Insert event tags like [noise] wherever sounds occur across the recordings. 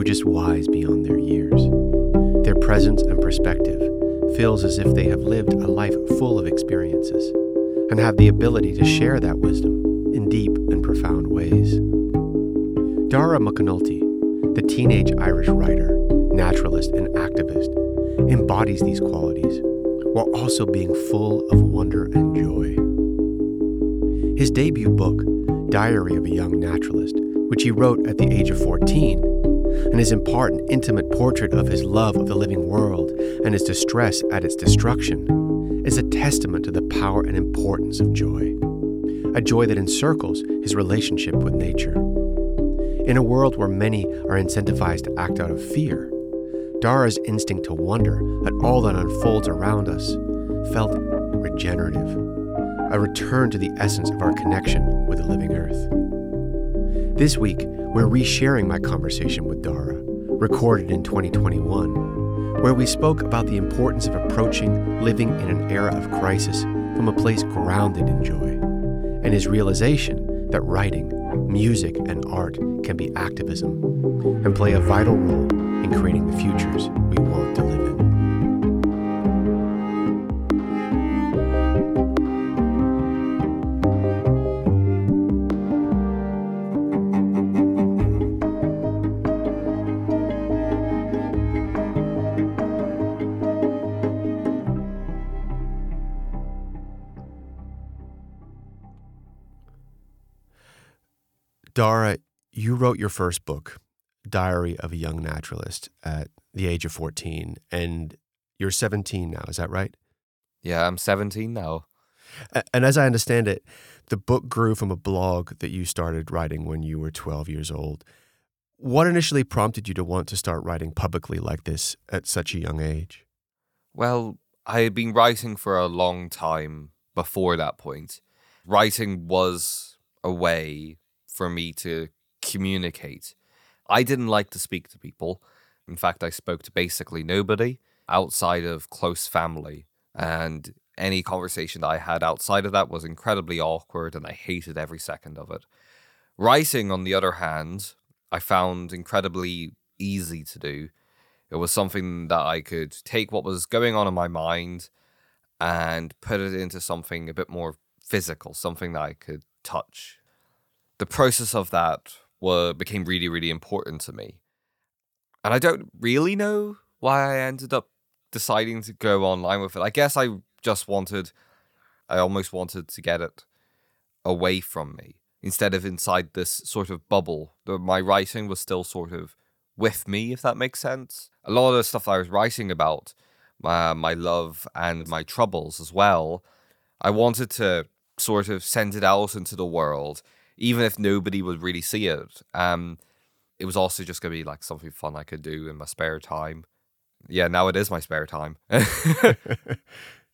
who just wise beyond their years. Their presence and perspective feels as if they have lived a life full of experiences and have the ability to share that wisdom in deep and profound ways. Dara McAnulty, the teenage Irish writer, naturalist, and activist, embodies these qualities while also being full of wonder and joy. His debut book, Diary of a Young Naturalist, which he wrote at the age of 14, and his in part an intimate portrait of his love of the living world and his distress at its destruction, is a testament to the power and importance of joy, a joy that encircles his relationship with nature. In a world where many are incentivized to act out of fear, Dara's instinct to wonder at all that unfolds around us felt regenerative, a return to the essence of our connection with the living earth. This week, we're resharing my conversation with Dara, recorded in 2021, where we spoke about the importance of approaching living in an era of crisis from a place grounded in joy, and his realization that writing, music, and art can be activism and play a vital role in creating the futures we want to live Dara, you wrote your first book, Diary of a Young Naturalist, at the age of 14, and you're 17 now, is that right? Yeah, I'm 17 now. And as I understand it, the book grew from a blog that you started writing when you were 12 years old. What initially prompted you to want to start writing publicly like this at such a young age? Well, I had been writing for a long time before that point. Writing was a way for me to communicate. I didn't like to speak to people. In fact, I spoke to basically nobody outside of close family. And any conversation that I had outside of that was incredibly awkward and I hated every second of it. Writing, on the other hand, I found incredibly easy to do. It was something that I could take what was going on in my mind and put it into something a bit more physical, something that I could touch. The process of that were, became really, really important to me. And I don't really know why I ended up deciding to go online with it. I guess I just wanted, I almost wanted to get it away from me instead of inside this sort of bubble. My writing was still sort of with me, if that makes sense. A lot of the stuff I was writing about, uh, my love and my troubles as well, I wanted to sort of send it out into the world, even if nobody would really see it. Um, it was also just going to be like something fun I could do in my spare time. Yeah, now it is my spare time. [laughs] [laughs]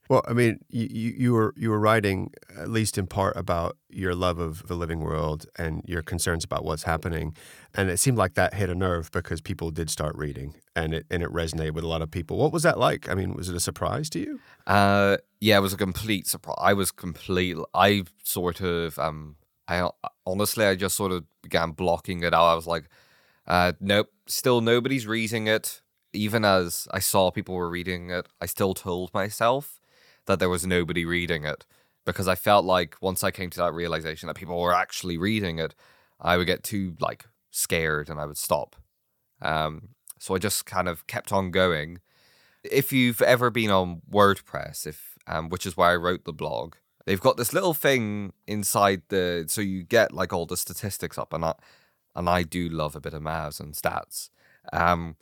Well, I mean, you, you were you were writing at least in part about your love of the living world and your concerns about what's happening, and it seemed like that hit a nerve because people did start reading, and it and it resonated with a lot of people. What was that like? I mean, was it a surprise to you? Uh, yeah, it was a complete surprise. I was complete. I sort of um, I honestly, I just sort of began blocking it out. I was like, uh, nope, still nobody's reading it. Even as I saw people were reading it, I still told myself that there was nobody reading it because I felt like once I came to that realization that people were actually reading it, I would get too like scared and I would stop. Um, so I just kind of kept on going. If you've ever been on WordPress, if um, which is where I wrote the blog, they've got this little thing inside the so you get like all the statistics up, and I and I do love a bit of maths and stats. Um,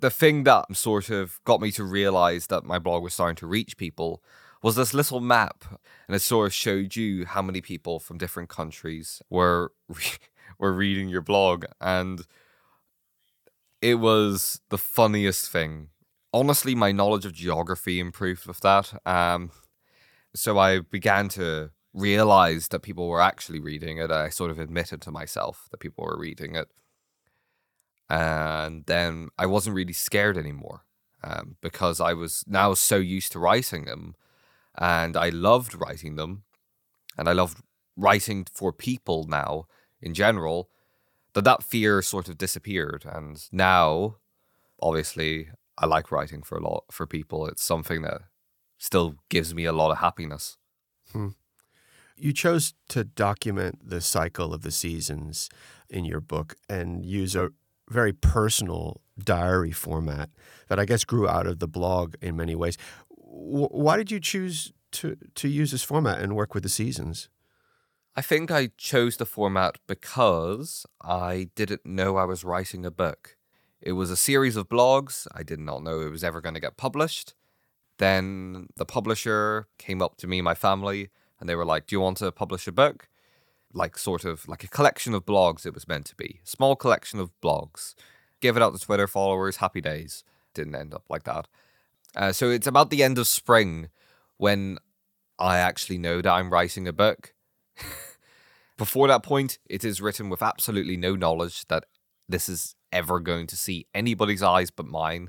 the thing that sort of got me to realize that my blog was starting to reach people was this little map, and it sort of showed you how many people from different countries were [laughs] re- were reading your blog, and it was the funniest thing. Honestly, my knowledge of geography improved with that. Um, so I began to realize that people were actually reading it. I sort of admitted to myself that people were reading it. And then I wasn't really scared anymore um, because I was now so used to writing them and I loved writing them and I loved writing for people now in general that that fear sort of disappeared and now obviously I like writing for a lot for people it's something that still gives me a lot of happiness hmm. you chose to document the cycle of the seasons in your book and use a very personal diary format that I guess grew out of the blog in many ways. W- why did you choose to to use this format and work with the seasons? I think I chose the format because I didn't know I was writing a book. It was a series of blogs. I did not know it was ever going to get published. Then the publisher came up to me, my family, and they were like, Do you want to publish a book? Like, sort of like a collection of blogs, it was meant to be. Small collection of blogs. Give it out to Twitter followers, happy days. Didn't end up like that. Uh, so it's about the end of spring when I actually know that I'm writing a book. [laughs] Before that point, it is written with absolutely no knowledge that this is ever going to see anybody's eyes but mine.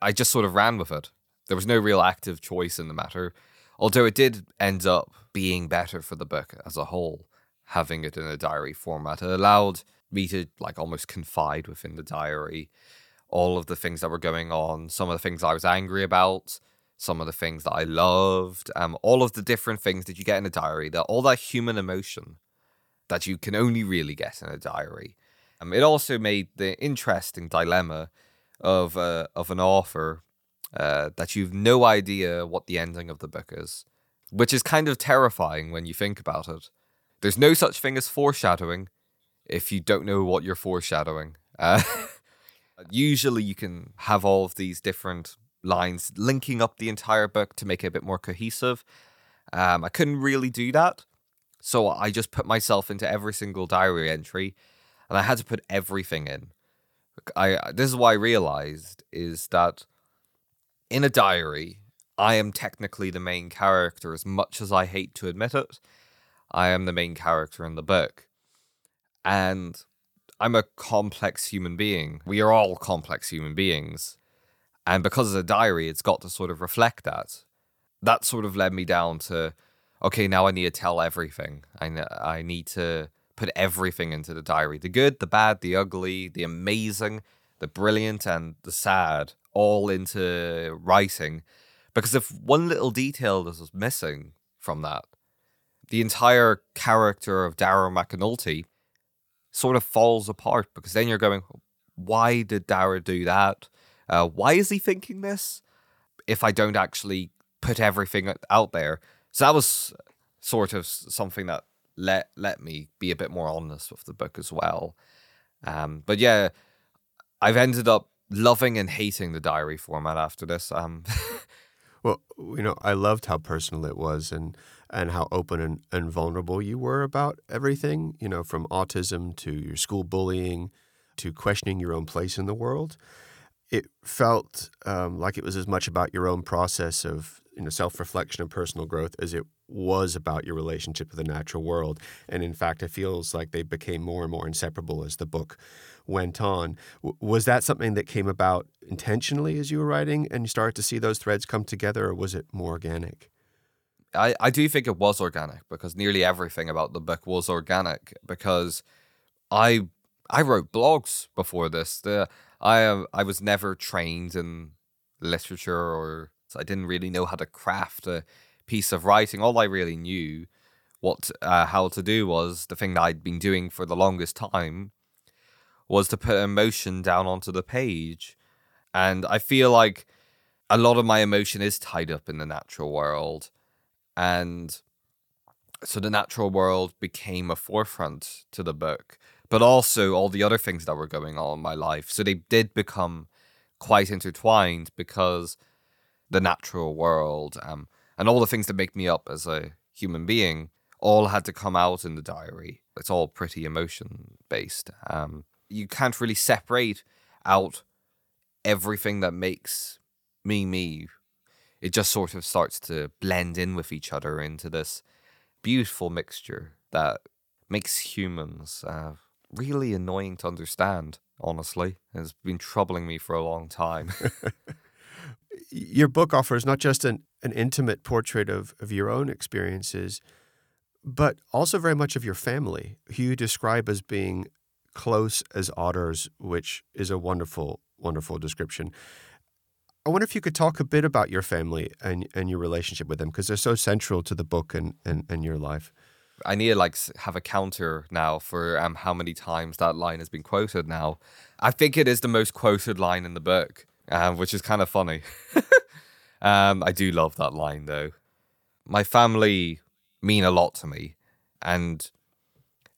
I just sort of ran with it. There was no real active choice in the matter, although it did end up being better for the book as a whole, having it in a diary format. It allowed me to like almost confide within the diary all of the things that were going on, some of the things I was angry about, some of the things that I loved, um, all of the different things that you get in a diary, that all that human emotion that you can only really get in a diary. Um, it also made the interesting dilemma of uh, of an author uh, that you've no idea what the ending of the book is, which is kind of terrifying when you think about it. There's no such thing as foreshadowing if you don't know what you're foreshadowing. Uh, [laughs] usually, you can have all of these different lines linking up the entire book to make it a bit more cohesive. Um, I couldn't really do that. So I just put myself into every single diary entry and I had to put everything in. I this is what I realized is that in a diary, I am technically the main character as much as I hate to admit it. I am the main character in the book. And I'm a complex human being. We are all complex human beings. And because it's a diary, it's got to sort of reflect that. That sort of led me down to, okay, now I need to tell everything. I, I need to put everything into the diary the good, the bad, the ugly, the amazing, the brilliant, and the sad, all into writing. Because if one little detail is missing from that, the entire character of Dara McAnulty sort of falls apart because then you're going, why did Dara do that? Uh, why is he thinking this? If I don't actually put everything out there, so that was sort of something that let let me be a bit more honest with the book as well. Um, but yeah, I've ended up loving and hating the diary format after this. Um, [laughs] well, you know, I loved how personal it was and and how open and, and vulnerable you were about everything. You know, from autism to your school bullying to questioning your own place in the world it felt um, like it was as much about your own process of you know self-reflection and personal growth as it was about your relationship with the natural world. And in fact it feels like they became more and more inseparable as the book went on. W- was that something that came about intentionally as you were writing and you started to see those threads come together or was it more organic? I, I do think it was organic because nearly everything about the book was organic because I I wrote blogs before this. The I I was never trained in literature or I didn't really know how to craft a piece of writing. All I really knew what uh, how to do was the thing that I'd been doing for the longest time was to put emotion down onto the page. And I feel like a lot of my emotion is tied up in the natural world. And so the natural world became a forefront to the book but also all the other things that were going on in my life. So they did become quite intertwined because the natural world um, and all the things that make me up as a human being all had to come out in the diary. It's all pretty emotion based. Um, you can't really separate out everything that makes me me, it just sort of starts to blend in with each other into this beautiful mixture that makes humans uh, really annoying to understand, honestly. It's been troubling me for a long time. [laughs] [laughs] Your book offers not just an, an intimate portrait of, of your own experiences, but also very much of your family, who you describe as being close as otters, which is a wonderful, wonderful description. I wonder if you could talk a bit about your family and, and your relationship with them, because they're so central to the book and, and, and your life. I need to like have a counter now for um, how many times that line has been quoted now. I think it is the most quoted line in the book, um, which is kind of funny. [laughs] um, I do love that line though. My family mean a lot to me, and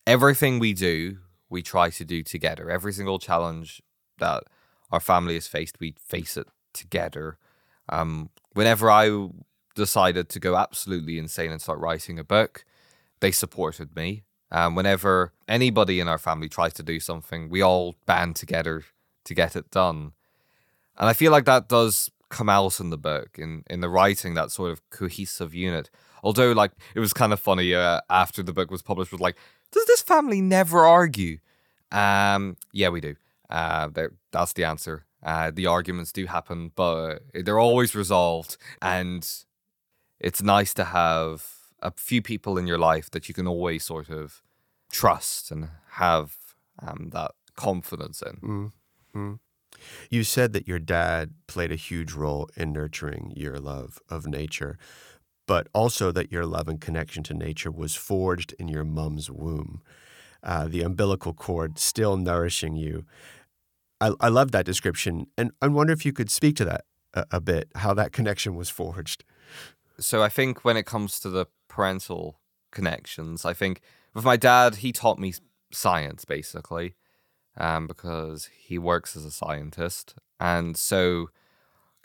everything we do, we try to do together. Every single challenge that our family has faced, we face it together. Um, whenever I decided to go absolutely insane and start writing a book, they supported me. Um, whenever anybody in our family tries to do something, we all band together to get it done. And I feel like that does come out in the book, in, in the writing, that sort of cohesive unit. Although, like, it was kind of funny uh, after the book was published, was like, does this family never argue? Um, yeah, we do. Uh, that's the answer. Uh, the arguments do happen, but they're always resolved. And it's nice to have a few people in your life that you can always sort of trust and have um, that confidence in. Mm-hmm. You said that your dad played a huge role in nurturing your love of nature, but also that your love and connection to nature was forged in your mum's womb, uh, the umbilical cord still nourishing you. I, I love that description, and I wonder if you could speak to that a, a bit, how that connection was forged. So I think when it comes to the parental connections. I think with my dad, he taught me science basically, um, because he works as a scientist, and so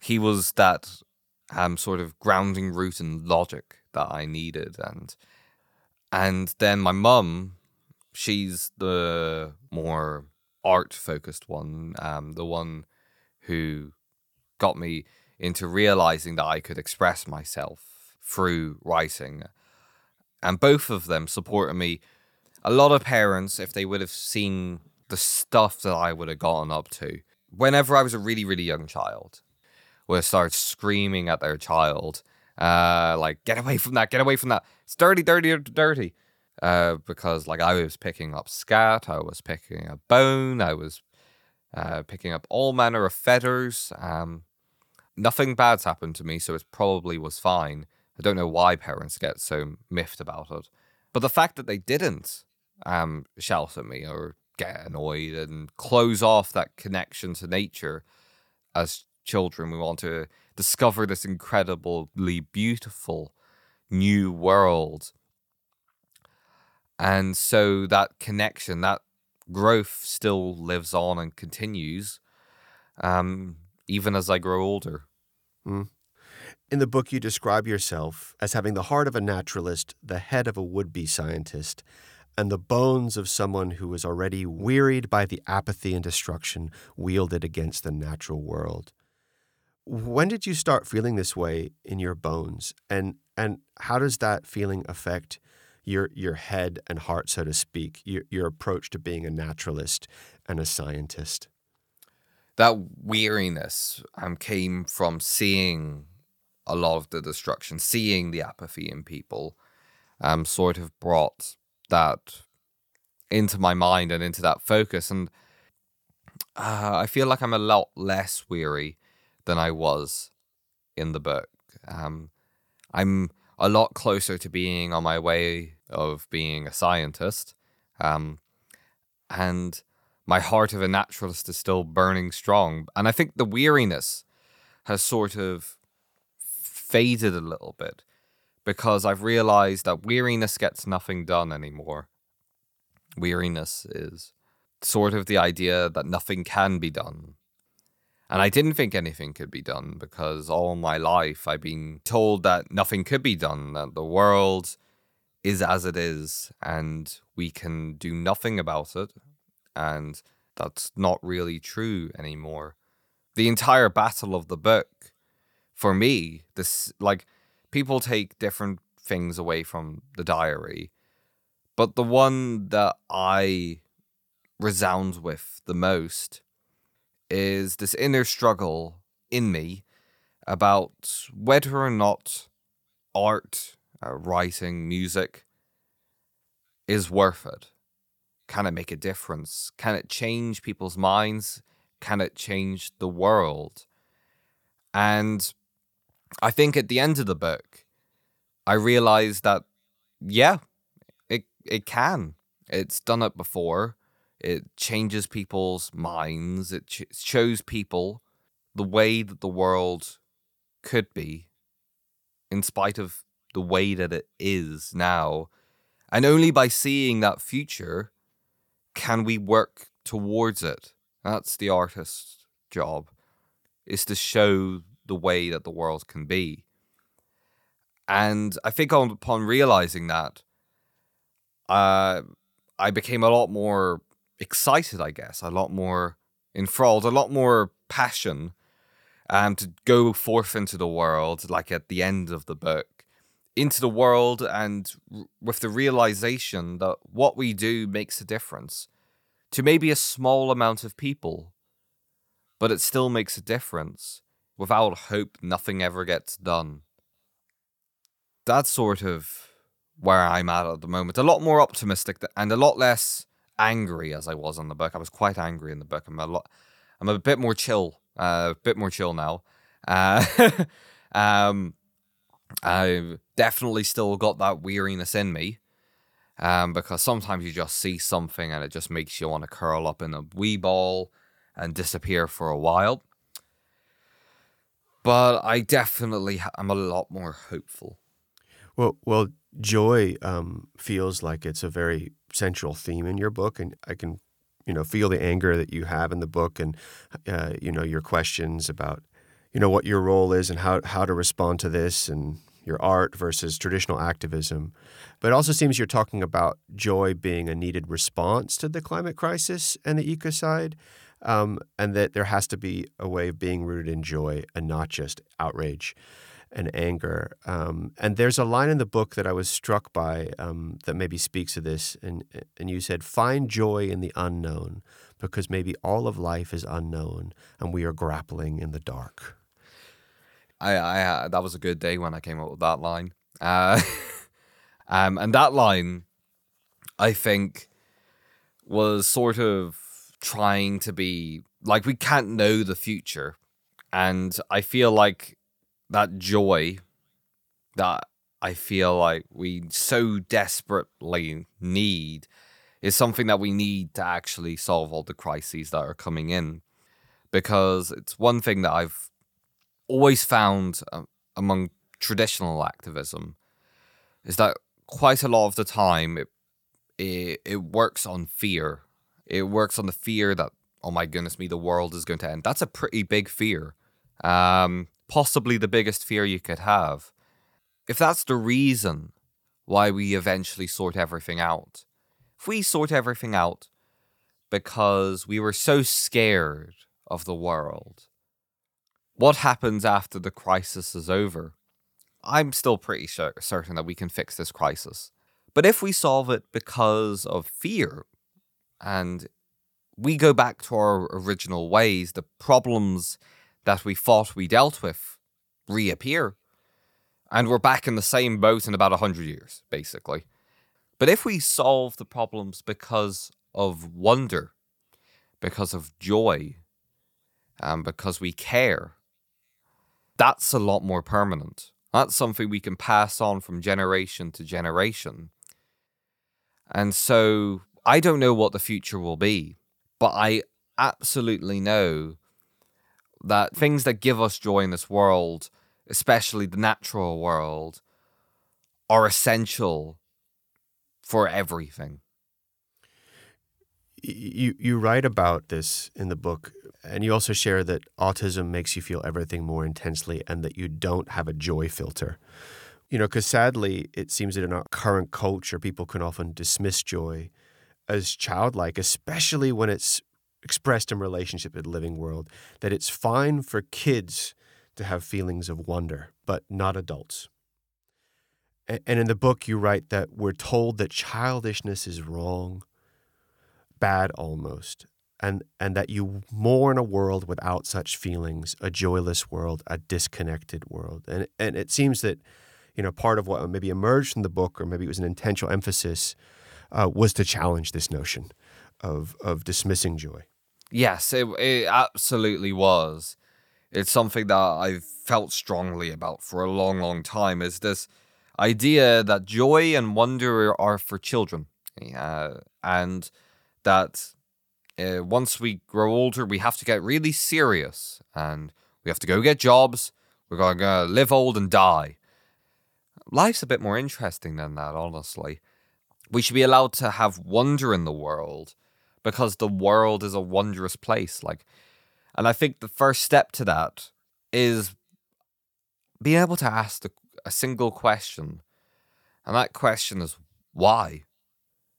he was that um, sort of grounding root and logic that I needed, and and then my mum, she's the more art focused one, um, the one who got me into realizing that I could express myself through writing. And both of them supported me. A lot of parents, if they would have seen the stuff that I would have gotten up to, whenever I was a really, really young child, would started screaming at their child, uh, like, get away from that, get away from that. It's dirty, dirty, dirty. Uh, because like I was picking up scat, I was picking up bone, I was uh, picking up all manner of feathers. Um, nothing bad's happened to me, so it probably was fine. I don't know why parents get so miffed about it. But the fact that they didn't um, shout at me or get annoyed and close off that connection to nature as children, we want to discover this incredibly beautiful new world. And so that connection, that growth still lives on and continues, um, even as I grow older. Mm. In the book, you describe yourself as having the heart of a naturalist, the head of a would be scientist, and the bones of someone who is already wearied by the apathy and destruction wielded against the natural world. When did you start feeling this way in your bones? And, and how does that feeling affect your, your head and heart, so to speak, your, your approach to being a naturalist and a scientist? That weariness um, came from seeing a lot of the destruction, seeing the apathy in people, um, sort of brought that into my mind and into that focus. And uh, I feel like I'm a lot less weary than I was in the book. Um, I'm a lot closer to being on my way of being a scientist. Um, and my heart of a naturalist is still burning strong. And I think the weariness has sort of faded a little bit because I've realized that weariness gets nothing done anymore. Weariness is sort of the idea that nothing can be done. And I didn't think anything could be done because all my life I've been told that nothing could be done, that the world is as it is and we can do nothing about it. And that's not really true anymore. the entire battle of the book for me, this like people take different things away from the diary, but the one that I resound with the most is this inner struggle in me about whether or not art, uh, writing, music is worth it. Can it make a difference? Can it change people's minds? Can it change the world? And I think at the end of the book, I realized that, yeah, it it can. It's done it before. It changes people's minds. It ch- shows people the way that the world could be, in spite of the way that it is now. And only by seeing that future can we work towards it. That's the artist's job, is to show the way that the world can be. And I think upon realizing that, uh, I became a lot more excited, I guess, a lot more enthralled, a lot more passion um, to go forth into the world, like at the end of the book, into the world and r- with the realization that what we do makes a difference to maybe a small amount of people, but it still makes a difference. Without hope, nothing ever gets done. That's sort of where I'm at at the moment. A lot more optimistic and a lot less angry as I was on the book. I was quite angry in the book. I'm a lot. I'm a bit more chill. Uh, a bit more chill now. Uh, [laughs] um, I've definitely still got that weariness in me. Um, because sometimes you just see something and it just makes you want to curl up in a wee ball and disappear for a while but I definitely am a lot more hopeful. Well, well, joy um, feels like it's a very central theme in your book, and I can, you know, feel the anger that you have in the book, and uh, you know your questions about, you know, what your role is and how how to respond to this, and your art versus traditional activism. But it also seems you're talking about joy being a needed response to the climate crisis and the ecocide um, and that there has to be a way of being rooted in joy and not just outrage and anger. Um, and there's a line in the book that I was struck by um, that maybe speaks to this. And, and you said, Find joy in the unknown, because maybe all of life is unknown and we are grappling in the dark. I, I uh, that was a good day when I came up with that line. Uh, [laughs] um, and that line, I think, was sort of trying to be like we can't know the future. And i feel like that joy that i feel like we so desperately need is something that we need to actually solve all the crises that are coming in. Because it's one thing that i've always found uh, among traditional activism is that quite a lot of the time it, it, it works on fear it works on the fear that, oh my goodness me, the world is going to end. That's a pretty big fear. Um, possibly the biggest fear you could have. If that's the reason why we eventually sort everything out, if we sort everything out because we were so scared of the world, what happens after the crisis is over? I'm still pretty sure, certain that we can fix this crisis. But if we solve it because of fear, and we go back to our original ways, the problems that we thought we dealt with reappear. And we're back in the same boat in about 100 years, basically. But if we solve the problems because of wonder, because of joy, and because we care, that's a lot more permanent. That's something we can pass on from generation to generation. And so I don't know what the future will be, but I absolutely know that things that give us joy in this world, especially the natural world, are essential for everything. You you write about this in the book, and you also share that autism makes you feel everything more intensely, and that you don't have a joy filter. You know, because sadly, it seems that in our current culture, people can often dismiss joy as childlike, especially when it's expressed in relationship with the living world, that it's fine for kids to have feelings of wonder, but not adults. And in the book, you write that we're told that childishness is wrong, bad almost, and, and that you mourn a world without such feelings, a joyless world, a disconnected world. And, and it seems that, you know, part of what maybe emerged from the book, or maybe it was an intentional emphasis, uh, was to challenge this notion of, of dismissing joy. Yes, it, it absolutely was. It's something that I've felt strongly about for a long, long time. Is this idea that joy and wonder are for children, uh, and that uh, once we grow older, we have to get really serious and we have to go get jobs. We're going to live old and die. Life's a bit more interesting than that, honestly. We should be allowed to have wonder in the world because the world is a wondrous place. Like, and I think the first step to that is being able to ask the a single question. And that question is why?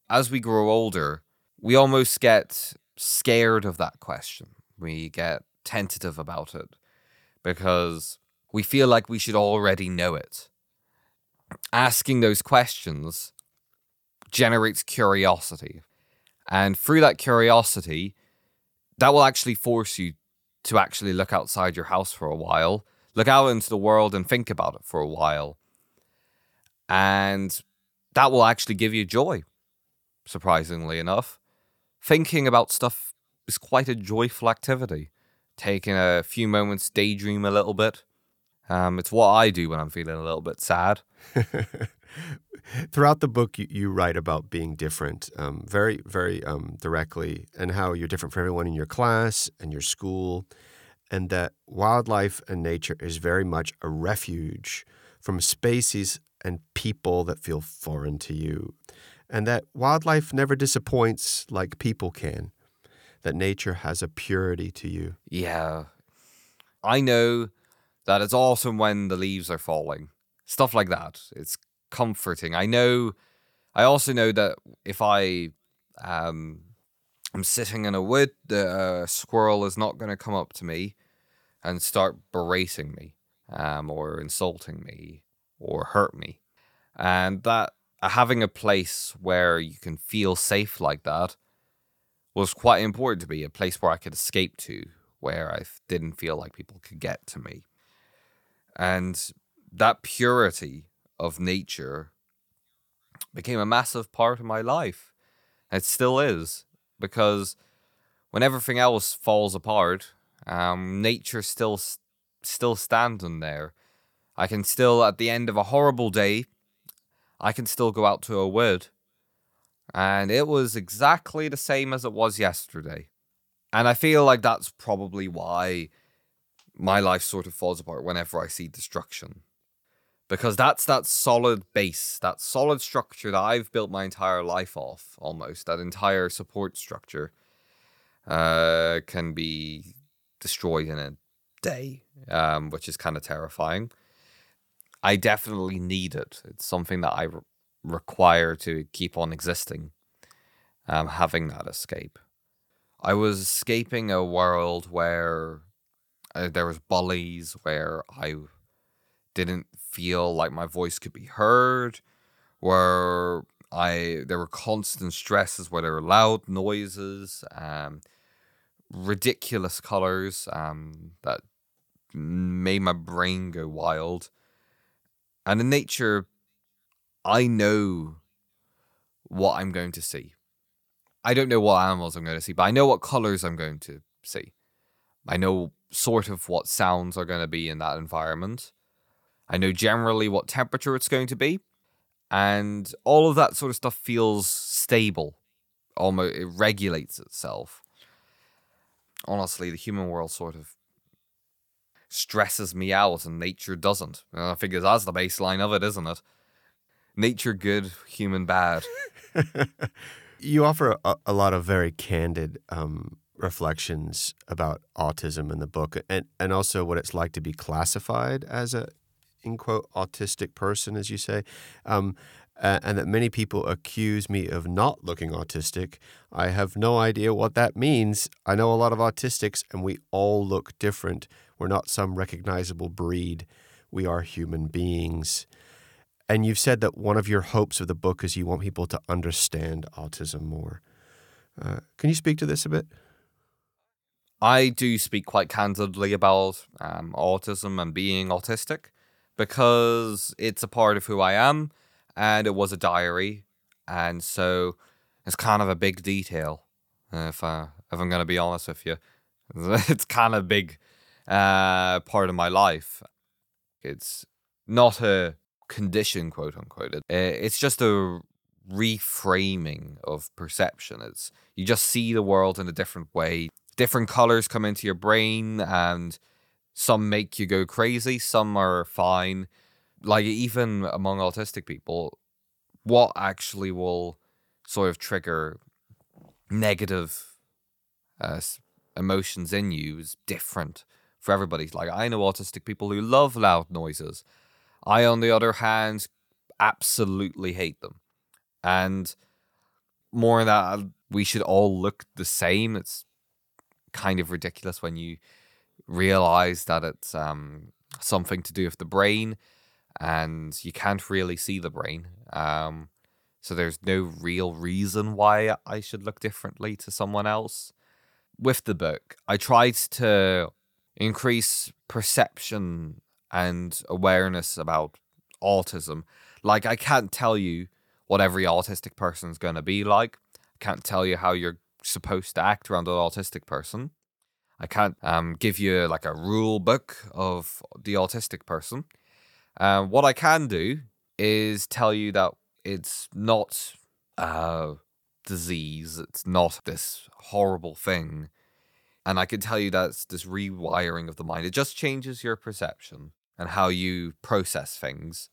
As we grow older, we almost get scared of that question. We get tentative about it because we feel like we should already know it. Asking those questions generates curiosity. And through that curiosity, that will actually force you to actually look outside your house for a while look out into the world and think about it for a while. And that will actually give you joy, surprisingly enough. Thinking about stuff is quite a joyful activity. Taking a few moments, daydream a little bit. Um, it's what I do when I'm feeling a little bit sad. [laughs] Throughout the book, you, you, write about being different um, very, very um, directly and how you're different from everyone in your class and your school and that wildlife and nature is very much a refuge from species and people that feel foreign to you, and that wildlife never disappoints like people can, that nature has a purity to you. Yeah. I know that it's awesome when the leaves are falling, stuff like that. It's comforting. I know, I also know that if I um, I'm sitting in a wood, the uh, squirrel is not going to come up to me and start berating me um, or insulting me or hurt me. And that having a place where you can feel safe like that was quite important to me, a place where I could escape to, where I didn't feel like people could get to me. And that purity of nature became a massive part of my life. It still is because when everything else falls apart, um, nature still still standing there. I can still, at the end of a horrible day, I can still go out to a wood, and it was exactly the same as it was yesterday. And I feel like that's probably why my life sort of falls apart whenever I see destruction. Because that's that solid base, that solid structure that I've built my entire life off, almost, that entire support structure uh, can be destroyed in a day, um, which is kind of terrifying. I definitely need it. It's something that I re- require to keep on existing, um, having that escape. I was escaping a world where uh, there was bullies, where I didn't feel like my voice could be heard, where I there were constant stresses, where there were loud noises, um, ridiculous colors um, that made my brain go wild. And in nature, I know what I'm going to see. I don't know what animals I'm going to see, but I know what colors I'm going to see. I know sort of what sounds are going to be in that environment. I know generally what temperature it's going to be. And all of that sort of stuff feels stable. Almost it regulates itself honestly, the human world sort of stresses me out and nature doesn't. And I figure that's the baseline of it, isn't it? Nature good, human bad. [laughs] you offer a, a, lot of very candid um, reflections about autism in the book and, and also what it's like to be classified as a in quote autistic person as you say um, uh, and that many people accuse me of not looking autistic. I have no idea what that means. I know a lot of autistics, and we all look different. We're not some recognizable breed. We are human beings. And you've said that one of your hopes of the book is you want people to understand autism more. Uh, can you speak to this a bit? I do speak quite candidly about um, autism and being autistic because it's a part of who I am and it was a diary. And so it's kind of a big detail. If, uh, if I'm going to be honest with you, [laughs] it's kind of a big uh, part of my life. It's not a condition, quote unquote. It's just a reframing of perception. It's you just see the world in a different way. Different colors come into your brain, and some make you go crazy. Some are fine. Like even among autistic people, what actually will sort of trigger negative uh, emotions in you is different for everybody. Like I know autistic people who love loud noises. I, on the other hand, absolutely hate them. And more than that, we should all look the same. It's kind of ridiculous when you realize that it's um, something to do with the brain and you can't really see the brain. Um, so there's no real reason why I should look differently to someone else. With the book, I tried to increase perception and awareness about autism. Like, I can't tell you what every autistic person is going to be like. I can't tell you how you're supposed to act around an autistic person. I can't um, give you like a rule book of the autistic person. Uh, what I can do is tell you that it's not a disease, it's not this horrible thing. And I can tell you that's this rewiring of the mind. It just changes your perception and how you process things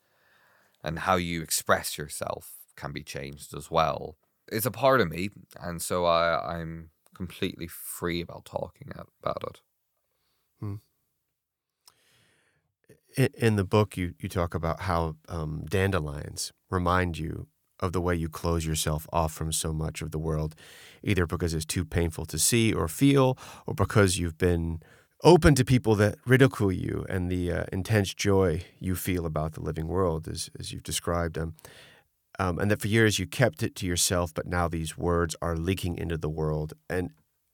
and how you express yourself can be changed as well. It's a part of me, and so I, I'm completely free about talking about it. Hmm. In the book, you, you talk about how um, dandelions remind you of the way you close yourself off from so much of the world, either because it's too painful to see or feel, or because you've been open to people that ridicule you and the uh, intense joy you feel about the living world, as, as you've described them. Um, and that for years you kept it to yourself, but now these words are leaking into the world. And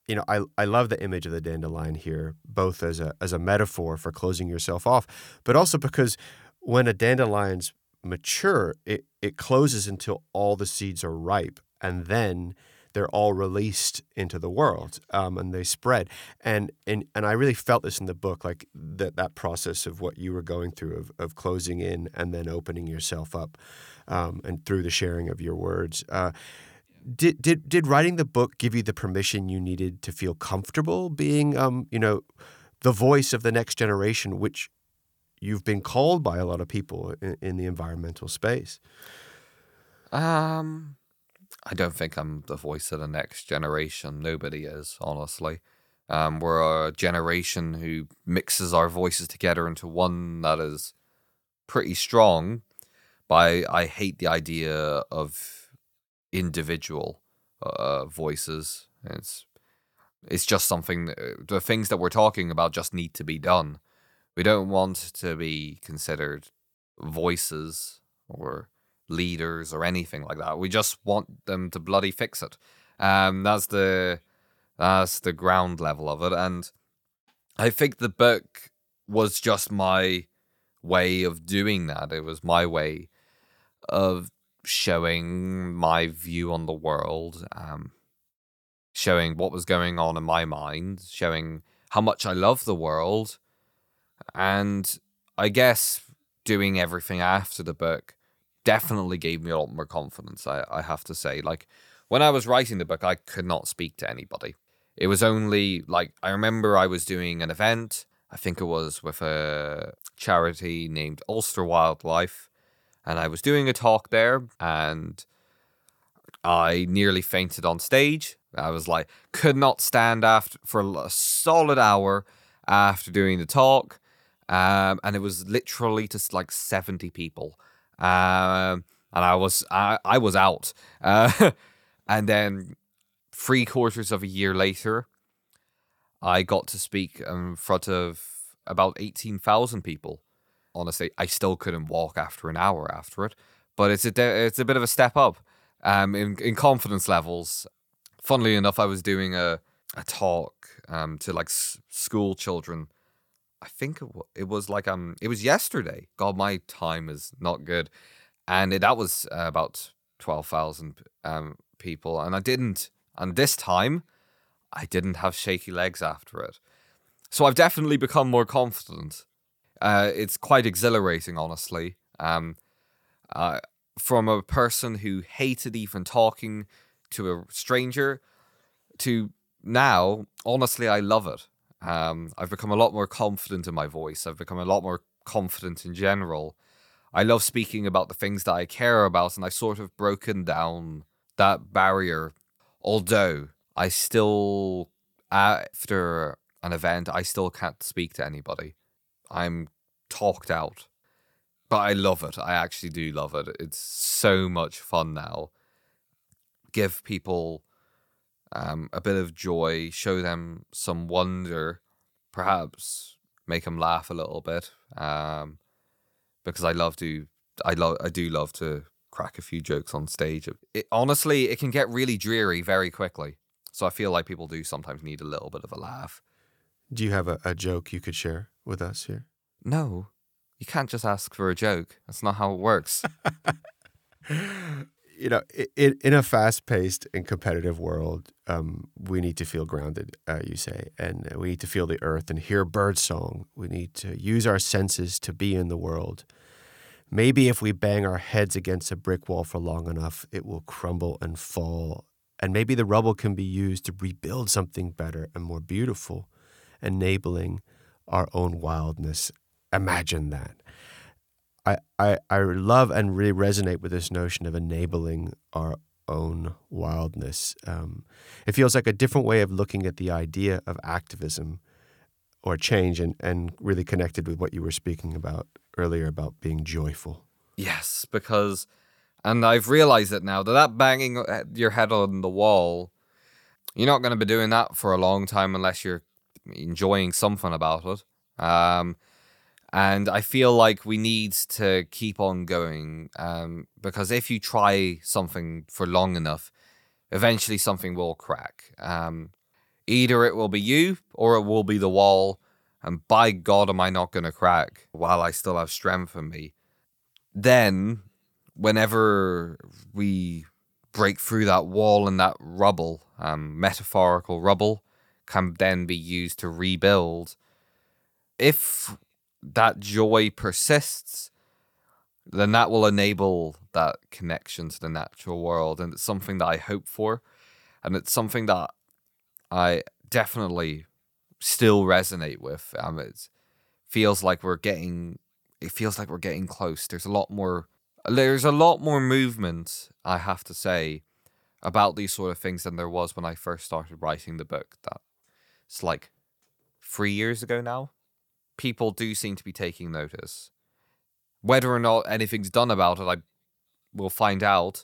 you know, I, I love the image of the dandelion here, both as a as a metaphor for closing yourself off, but also because when a dandelion's mature, it, it closes until all the seeds are ripe, and then they're all released into the world um, and they spread. And, and and I really felt this in the book, like that that process of what you were going through of, of closing in and then opening yourself up, um, and through the sharing of your words. Uh, did did did writing the book give you the permission you needed to feel comfortable being, um, you know, the voice of the next generation, which you've been called by a lot of people in, in the environmental space? Um, I don't think I'm the voice of the next generation. Nobody is, honestly. Um, we're a generation who mixes our voices together into one that is pretty strong. But I, I hate the idea of individual uh, voices. It's it's just something. That, the things that we're talking about just need to be done. We don't want to be considered voices or leaders or anything like that. We just want them to bloody fix it. Um, that's the that's the ground level of it, and I think the book was just my way of doing that. It was my way of showing my view on the world, um, showing what was going on in my mind, showing how much I love the world, and I guess doing everything after the book definitely gave me a lot more confidence, I, I have to say. Like, when I was writing the book, I could not speak to anybody. It was only like, I remember I was doing an event, I think it was with a charity named Ulster Wildlife, and I was doing a talk there, and I nearly fainted on stage. I was like, could not stand after for a solid hour after doing the talk. Um, and it was literally just like 70 people. Um, and I was I, I was out. Uh, [laughs] and then three quarters of a year later, I got to speak in front of about eighteen thousand people. Honestly, I still couldn't walk after an hour after it, but it's a it's a bit of a step up um, in in confidence levels. Funnily enough, I was doing a a talk um, to like s- school children. I think it, wa- it was like um it was yesterday. God, my time is not good, and it, that was uh, about twelve thousand um people, and I didn't. And this time, I didn't have shaky legs after it. So I've definitely become more confident. Uh, it's quite exhilarating, honestly. Um, uh, from a person who hated even talking to a stranger to now, honestly, I love it. Um, I've become a lot more confident in my voice. I've become a lot more confident in general. I love speaking about the things that I care about, and I've sort of broken down that barrier. Although I still, after an event, I still can't speak to anybody. I'm talked out. But I love it. I actually do love it. It's so much fun now. Give people um, a bit of joy, show them some wonder, perhaps make them laugh a little bit. Um, because I love to, I love, I do love to crack a few jokes on stage. It, honestly, it can get really dreary very quickly. So I feel like people do sometimes need a little bit of a laugh. Do you have a, a joke you could share with us here? No, you can't just ask for a joke. That's not how it works. [laughs] you know, in, in a fast paced and competitive world, um, we need to feel grounded, uh, you say, and we need to feel the earth and hear bird song. We need to use our senses to be in the world. Maybe if we bang our heads against a brick wall for long enough, it will crumble and fall. And maybe the rubble can be used to rebuild something better and more beautiful, enabling our own wildness. Imagine that. I, I, I love and really resonate with this notion of enabling our own wildness. Um, it feels like a different way of looking at the idea of activism or change and, and really connected with what you were speaking about earlier about being joyful. Yes, because, and I've realized it now that that banging your head on the wall, you're not going to be doing that for a long time unless you're enjoying something about it. Um, and I feel like we need to keep on going um, because if you try something for long enough, eventually something will crack. Um, either it will be you or it will be the wall. And by God, am I not going to crack while I still have strength in me? Then, whenever we break through that wall and that rubble, um, metaphorical rubble, can then be used to rebuild. If that joy persists, then that will enable that connection to the natural world. And it's something that I hope for. And it's something that I definitely still resonate with. Um, it feels like we're getting, it feels like we're getting close. There's a lot more, there's a lot more movement, I have to say, about these sort of things than there was when I first started writing the book. That's like three years ago now people do seem to be taking notice. Whether or not anything's done about it, I will find out.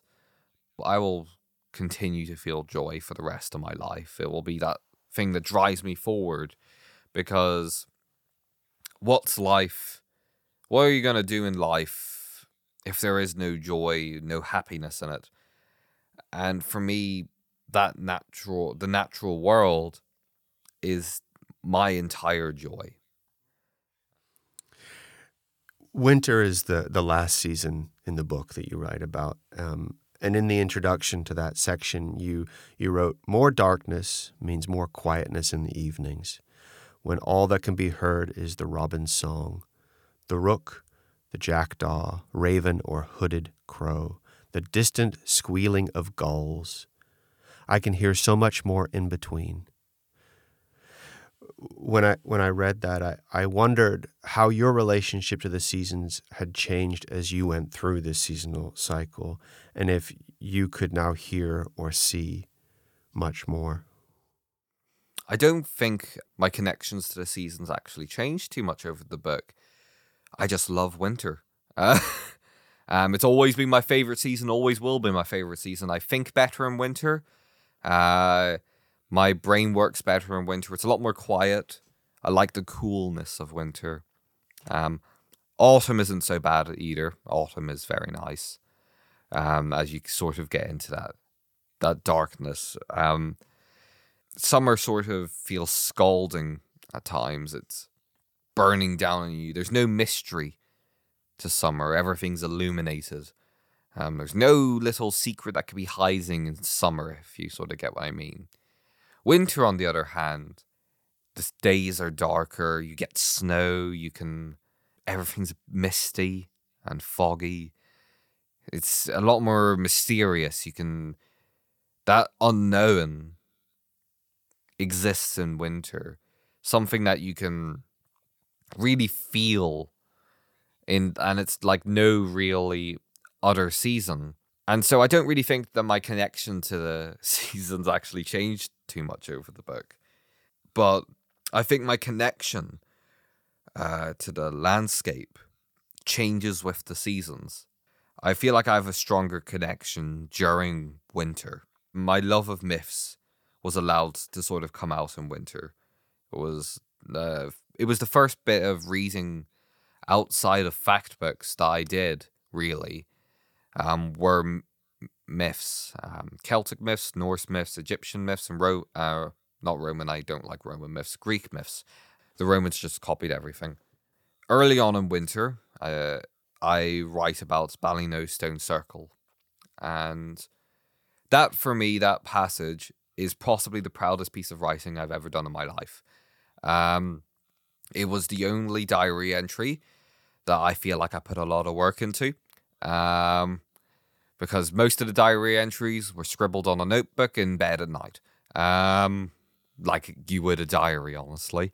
I will continue to feel joy for the rest of my life. It will be that thing that drives me forward because what's life? What are you going to do in life if there is no joy, no happiness in it? And for me, that natural, the natural world is my entire joy. Winter is the, the last season in the book that you write about. Um, and in the introduction to that section, you, you wrote, More darkness means more quietness in the evenings, when all that can be heard is the robin's song, the rook, the jackdaw, raven, or hooded crow, the distant squealing of gulls. I can hear so much more in between when I when I read that, I, I wondered how your relationship to the seasons had changed as you went through this seasonal cycle, and if you could now hear or see much more. I don't think my connections to the seasons actually changed too much over the book. I just love winter. Uh, [laughs] Um, it's always been my favorite season, always will be my favorite season. I think better in winter. Uh, my brain works better in winter. It's a lot more quiet. I like the coolness of winter. Um, autumn isn't so bad either. Autumn is very nice. Um, as you sort of get into that that darkness. Um, summer sort of feels scalding at times. It's burning down on you. There's no mystery to summer. Everything's illuminated. Um, there's no little secret that could be hiding in summer, if you sort of get what I mean. Winter, on the other hand, the days are darker. You get snow. You can. Everything's misty and foggy. It's a lot more mysterious. You can. That unknown exists in winter. Something that you can really feel in and it's like no really other season. And so I don't really think that my connection to the [laughs] seasons actually changed too much over the book. But I think my connection uh, to the landscape changes with the seasons. I feel like I have a stronger connection during winter. My love of myths was allowed to sort of come out in winter. It was uh, it was the first bit of reading outside of fact books that I did really um, were m- myths, um, Celtic myths, Norse myths, Egyptian myths, and Ro- uh, not Roman. I don't like Roman myths. Greek myths. The Romans just copied everything. Early on in winter, uh, I write about Ballynoe Stone Circle, and that for me, that passage is possibly the proudest piece of writing I've ever done in my life. Um, it was the only diary entry that I feel like I put a lot of work into. Um, because most of the diary entries were scribbled on a notebook in bed at night. Um, like you would a diary, honestly.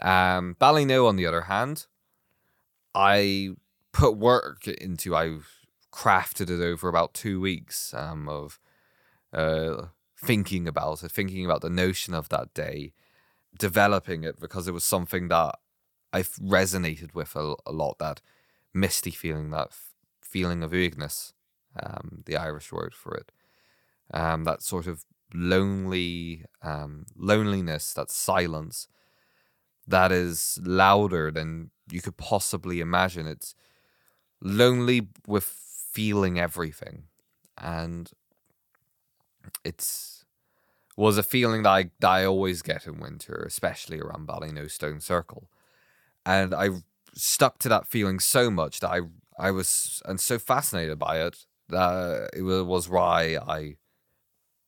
Um, Ballynoe, on the other hand, I put work into. I crafted it over about two weeks um, of uh, thinking about it, thinking about the notion of that day, developing it because it was something that I resonated with a, a lot. That misty feeling, that f- feeling of weakness, um, the Irish word for it, um, that sort of lonely um, loneliness, that silence that is louder than you could possibly imagine. It's lonely with feeling everything, and it's was a feeling that I, that I always get in winter, especially around Ballynoe Stone Circle. And I stuck to that feeling so much that I I was and so fascinated by it that it was why I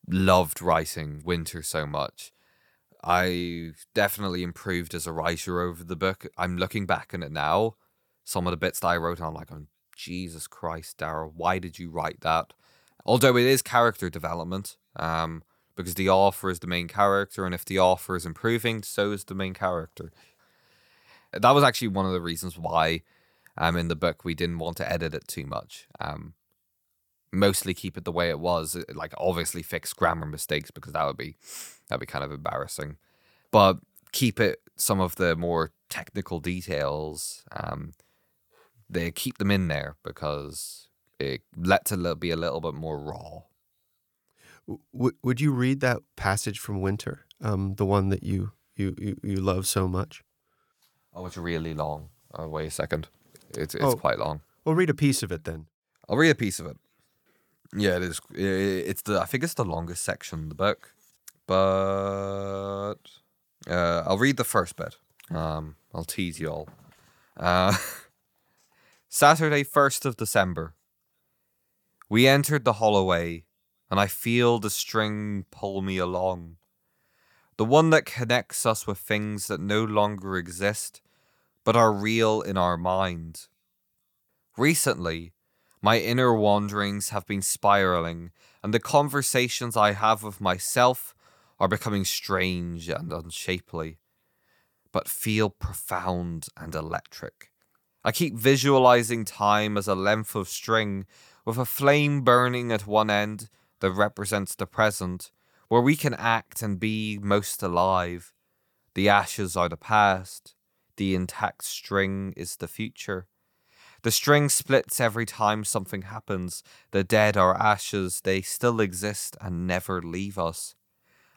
loved writing winter so much. I definitely improved as a writer over the book. I'm looking back on it now. Some of the bits that I wrote, I'm like, oh, Jesus Christ, Dara, why did you write that? Although it is character development, um, because the author is the main character, and if the author is improving, so is the main character. That was actually one of the reasons why, um, in the book we didn't want to edit it too much. Um, mostly keep it the way it was. Like obviously fix grammar mistakes because that would be that'd be kind of embarrassing, but keep it some of the more technical details. Um, they keep them in there because it lets it be a little bit more raw. W- would you read that passage from Winter, um, the one that you, you, you, you love so much? Oh, it's really long. Oh, wait a second. It's it's Oh. quite long. Well, read a piece of it then. I'll read a piece of it. Yeah, it is. It's the I think it's the longest section in the book, but uh, I'll read the first bit. Um, I'll tease you all. Uh, [laughs] Saturday, first of December. We entered the Holloway, and I feel the string pull me along. The one that connects us with things that no longer exist, but are real in our mind. Recently, my inner wanderings have been spiraling, and the conversations I have with myself are becoming strange and unshapely, but feel profound and electric. I keep visualizing time as a length of string with a flame burning at one end that represents the present, where we can act and be most alive. The ashes are the past, the intact string is the future. The string splits every time something happens. The dead are ashes, they still exist and never leave us.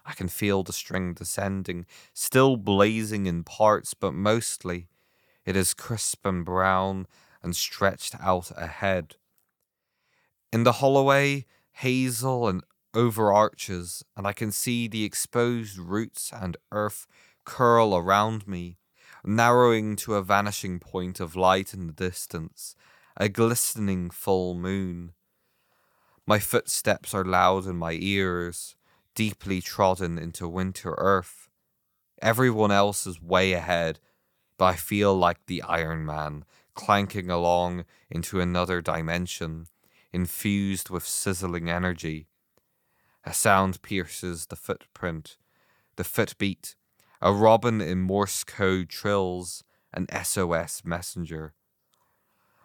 I can feel the string descending, still blazing in parts, but mostly it is crisp and brown and stretched out ahead. In the holloway, hazel and overarches, and I can see the exposed roots and earth curl around me, narrowing to a vanishing point of light in the distance, a glistening full moon. My footsteps are loud in my ears, deeply trodden into winter earth. Everyone else is way ahead, but I feel like the Iron Man, clanking along into another dimension, infused with sizzling energy. A sound pierces the footprint, the footbeat, a robin in Morse code trills, an SOS messenger.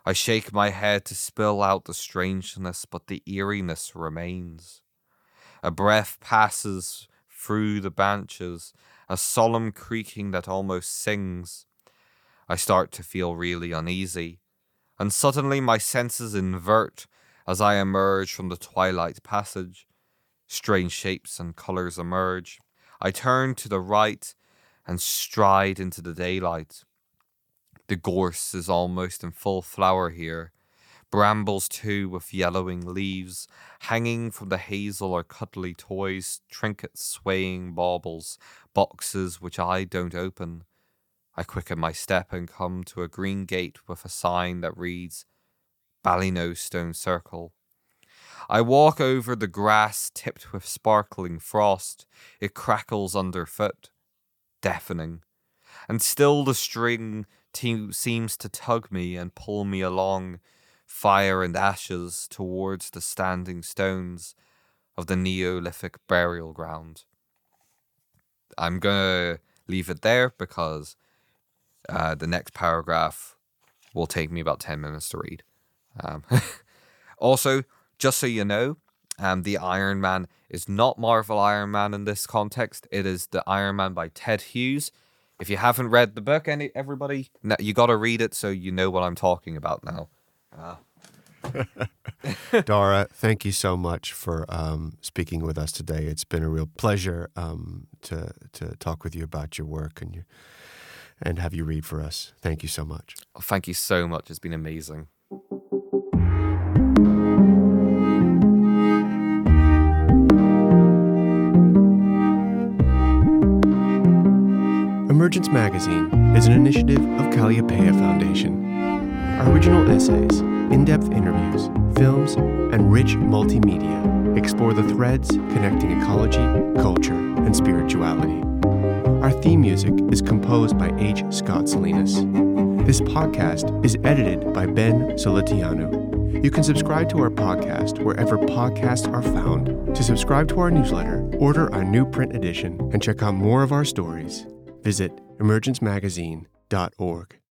I shake my head to spill out the strangeness, but the eeriness remains. A breath passes through the branches, a solemn creaking that almost sings. I start to feel really uneasy, and suddenly my senses invert as I emerge from the twilight passage. Strange shapes and colours emerge. I turn to the right and stride into the daylight. The gorse is almost in full flower here. Brambles, too, with yellowing leaves, hanging from the hazel are cuddly toys, trinkets, swaying baubles, boxes which I don't open. I quicken my step and come to a green gate with a sign that reads Ballynoe Stone Circle. I walk over the grass tipped with sparkling frost. It crackles underfoot, deafening. And still the string te- seems to tug me and pull me along, fire and ashes, towards the standing stones of the Neolithic burial ground. I'm gonna leave it there because uh, the next paragraph will take me about 10 minutes to read. Um, [laughs] also, just so you know, um, the Iron Man is not Marvel Iron Man in this context. It is the Iron Man by Ted Hughes. If you haven't read the book, any everybody, you got to read it so you know what I'm talking about now. Uh. [laughs] Dara, thank you so much for um, speaking with us today. It's been a real pleasure um, to to talk with you about your work and your and have you read for us. Thank you so much. Oh, thank you so much. It's been amazing. Emergence Magazine is an initiative of Kalliopeia Foundation. Our original essays, in depth interviews, films, and rich multimedia explore the threads connecting ecology, culture, and spirituality. Our theme music is composed by H. Scott Salinas. This podcast is edited by Ben Solitiano. You can subscribe to our podcast wherever podcasts are found. To subscribe to our newsletter, order our new print edition, and check out more of our stories, visit emergencemagazine.org.